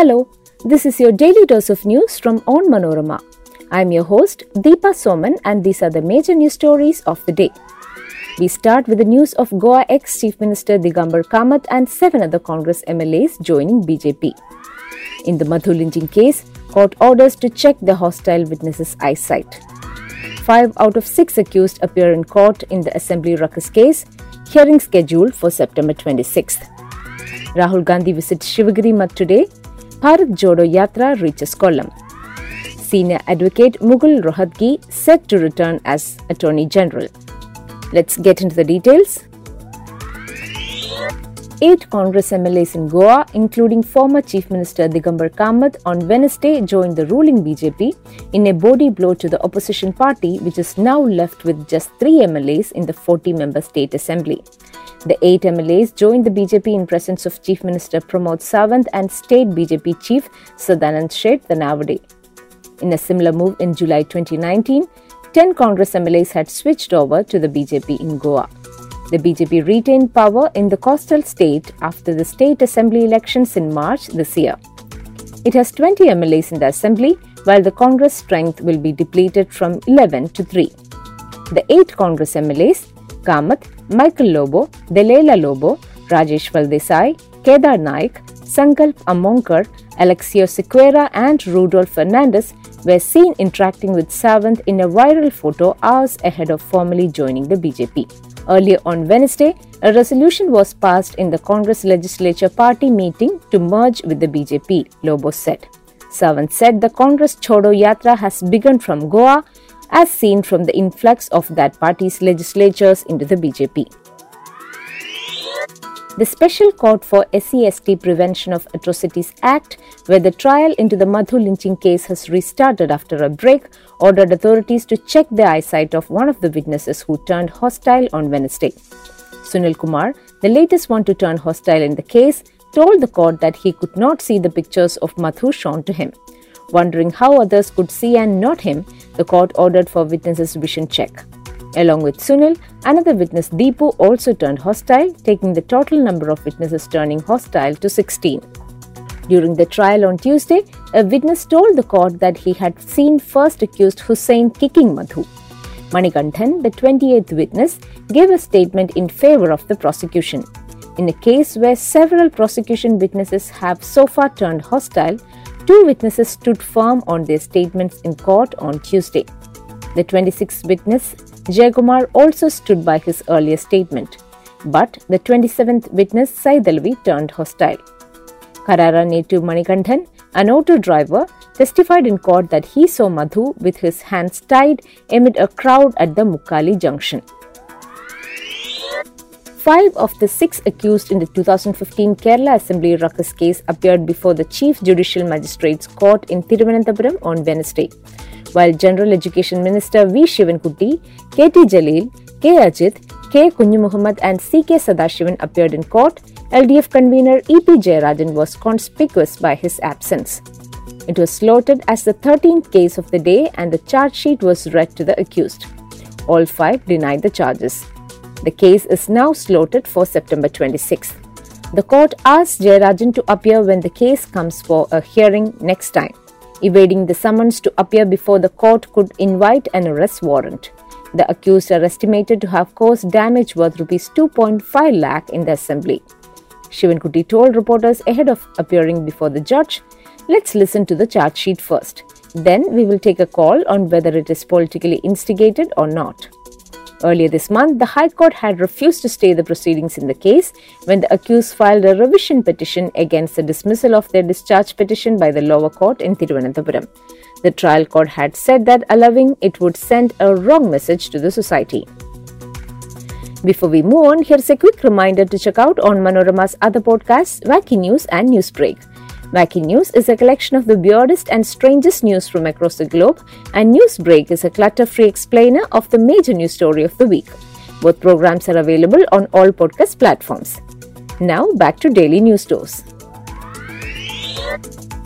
Hello, this is your daily dose of news from On Manorama. I'm your host Deepa Soman, and these are the major news stories of the day. We start with the news of Goa ex Chief Minister Digambar Kamat and seven other Congress MLAs joining BJP. In the Madhu lynching case, court orders to check the hostile witnesses' eyesight. Five out of six accused appear in court in the Assembly Ruckus case, hearing scheduled for September 26th. Rahul Gandhi visits Shivagiri Math today. Bharat Jodo Yatra reaches Kollam. Senior advocate Mukul Rohatgi set to return as Attorney General. Let's get into the details. Eight Congress MLAs in Goa, including former Chief Minister Digambar Kamat, on Wednesday joined the ruling BJP in a body blow to the opposition party, which is now left with just three MLAs in the 40 member state assembly. The eight MLAs joined the BJP in presence of Chief Minister Pramod Sawant and State BJP Chief Sadanand Shet Tanavade. In a similar move in July 2019, 10 Congress MLAs had switched over to the BJP in Goa. The BJP retained power in the coastal state after the state assembly elections in March this year. It has 20 MLAs in the assembly, while the Congress strength will be depleted from 11 to 3. The eight Congress MLAs, Kamat, Michael Lobo, Delilah Lobo, Rajesh Desai, Kedar Naik, Sankalp Amonkar, Aleixo Sequeira, and Rudolf Fernandes were seen interacting with Sawant in a viral photo hours ahead of formally joining the BJP. Earlier on Wednesday, a resolution was passed in the Congress Legislature Party meeting to merge with the BJP, Lobo said. Sawant said the Congress Chodo Yatra has begun from Goa, as seen from the influx of that party's legislatures into the BJP. The Special Court for SCST Prevention of Atrocities Act, where the trial into the Madhu lynching case has restarted after a break, ordered authorities to check the eyesight of one of the witnesses who turned hostile on Wednesday. Sunil Kumar, the latest one to turn hostile in the case, told the court that he could not see the pictures of Madhu shown to him. Wondering how others could see and not him, the court ordered for witnesses' vision check. Along with Sunil, another witness Deepu also turned hostile, taking the total number of witnesses turning hostile to 16. During the trial on Tuesday, a witness told the court that he had seen first accused Hussein kicking Madhu. Manikanthan, the 28th witness, gave a statement in favor of the prosecution. In a case where several prosecution witnesses have so far turned hostile, two witnesses stood firm on their statements in court on Tuesday. The 26th witness, Jayakumar, also stood by his earlier statement, but the 27th witness, Saidalvi, turned hostile. Karara native Manikanthan, an auto driver, testified in court that he saw Madhu with his hands tied amid a crowd at the Mukali junction. Five of the six accused in the 2015 Kerala Assembly ruckus case appeared before the Chief Judicial Magistrates Court in Thiruvananthapuram on Wednesday while General Education Minister V. Sivankutty, K.T. Jaleel, K. Ajit, K. Kunju and C.K. Sadashivan appeared in court, LDF convener E.P. Jayarajan was conspicuous by his absence. It was slotted as the 13th case of the day and the charge sheet was read to the accused. All five denied the charges. The case is now slotted for September 26th. The court asked Jayarajan to appear when the case comes for a hearing next time. Evading the summons to appear before the court could invite an arrest warrant. The accused are estimated to have caused damage worth rupees 2.5 lakh in the assembly. Sivankutty told reporters ahead of appearing before the judge, Let's listen to the charge sheet first. Then we will take a call on whether it is politically instigated or not. Earlier this month, the High Court had refused to stay the proceedings in the case when the accused filed a revision petition against the dismissal of their discharge petition by the lower court in Thiruvananthapuram. The trial court had said that allowing it would send a wrong message to the society. Before we move on, here's a quick reminder to check out on Manorama's other podcasts, Wacky News and Newsbreak. Wacky News is a collection of the weirdest and strangest news from across the globe, and Newsbreak is a clutter free explainer of the major news story of the week. Both programs are available on all podcast platforms. Now, back to daily news dose.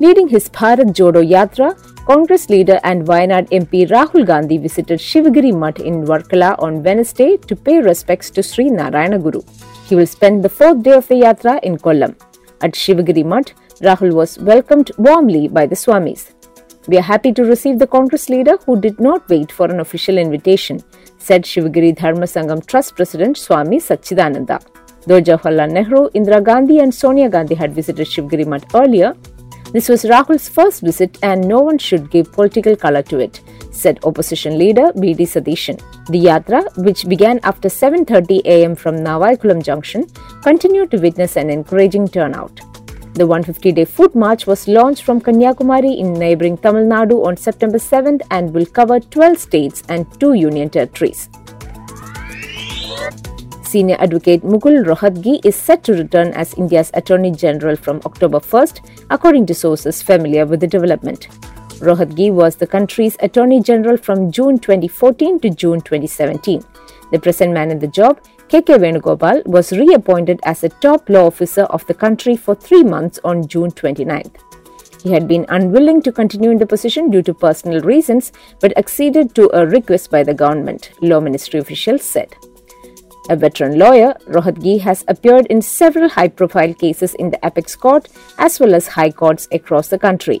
Leading his Bharat Jodo Yatra, Congress leader and Wayanad MP Rahul Gandhi visited Shivagiri Mutt in Varkala on Wednesday to pay respects to Sri Narayana Guru. He will spend the fourth day of the yatra in Kollam. At Shivagiri Mutt, Rahul was welcomed warmly by the Swamis. We are happy to receive the Congress leader who did not wait for an official invitation, said Shivagiri Dharma Sangam Trust President Swami Sachidananda. Though Jawaharlal Nehru, Indira Gandhi, and Sonia Gandhi had visited Shivagiri Mutt earlier, this was Rahul's first visit and no one should give political color to it, said opposition leader V.D. Satheesan. The yatra, which began after 7:30 a.m. from Navaikulam junction, continued to witness an encouraging turnout. The 150 day foot march was launched from Kanyakumari in neighboring Tamil Nadu on September 7th and will cover 12 states and 2 union territories. Senior advocate Mukul Rohatgi is set to return as India's Attorney General from October 1st, according to sources familiar with the development. Rohatgi was the country's Attorney General from June 2014 to June 2017. The present man in the job KK Venugopal was reappointed as a top law officer of the country for three months on June 29th. He had been unwilling to continue in the position due to personal reasons but acceded to a request by the government, Law Ministry officials said. A veteran lawyer, Rohatgi has appeared in several high profile cases in the apex court as well as high courts across the country.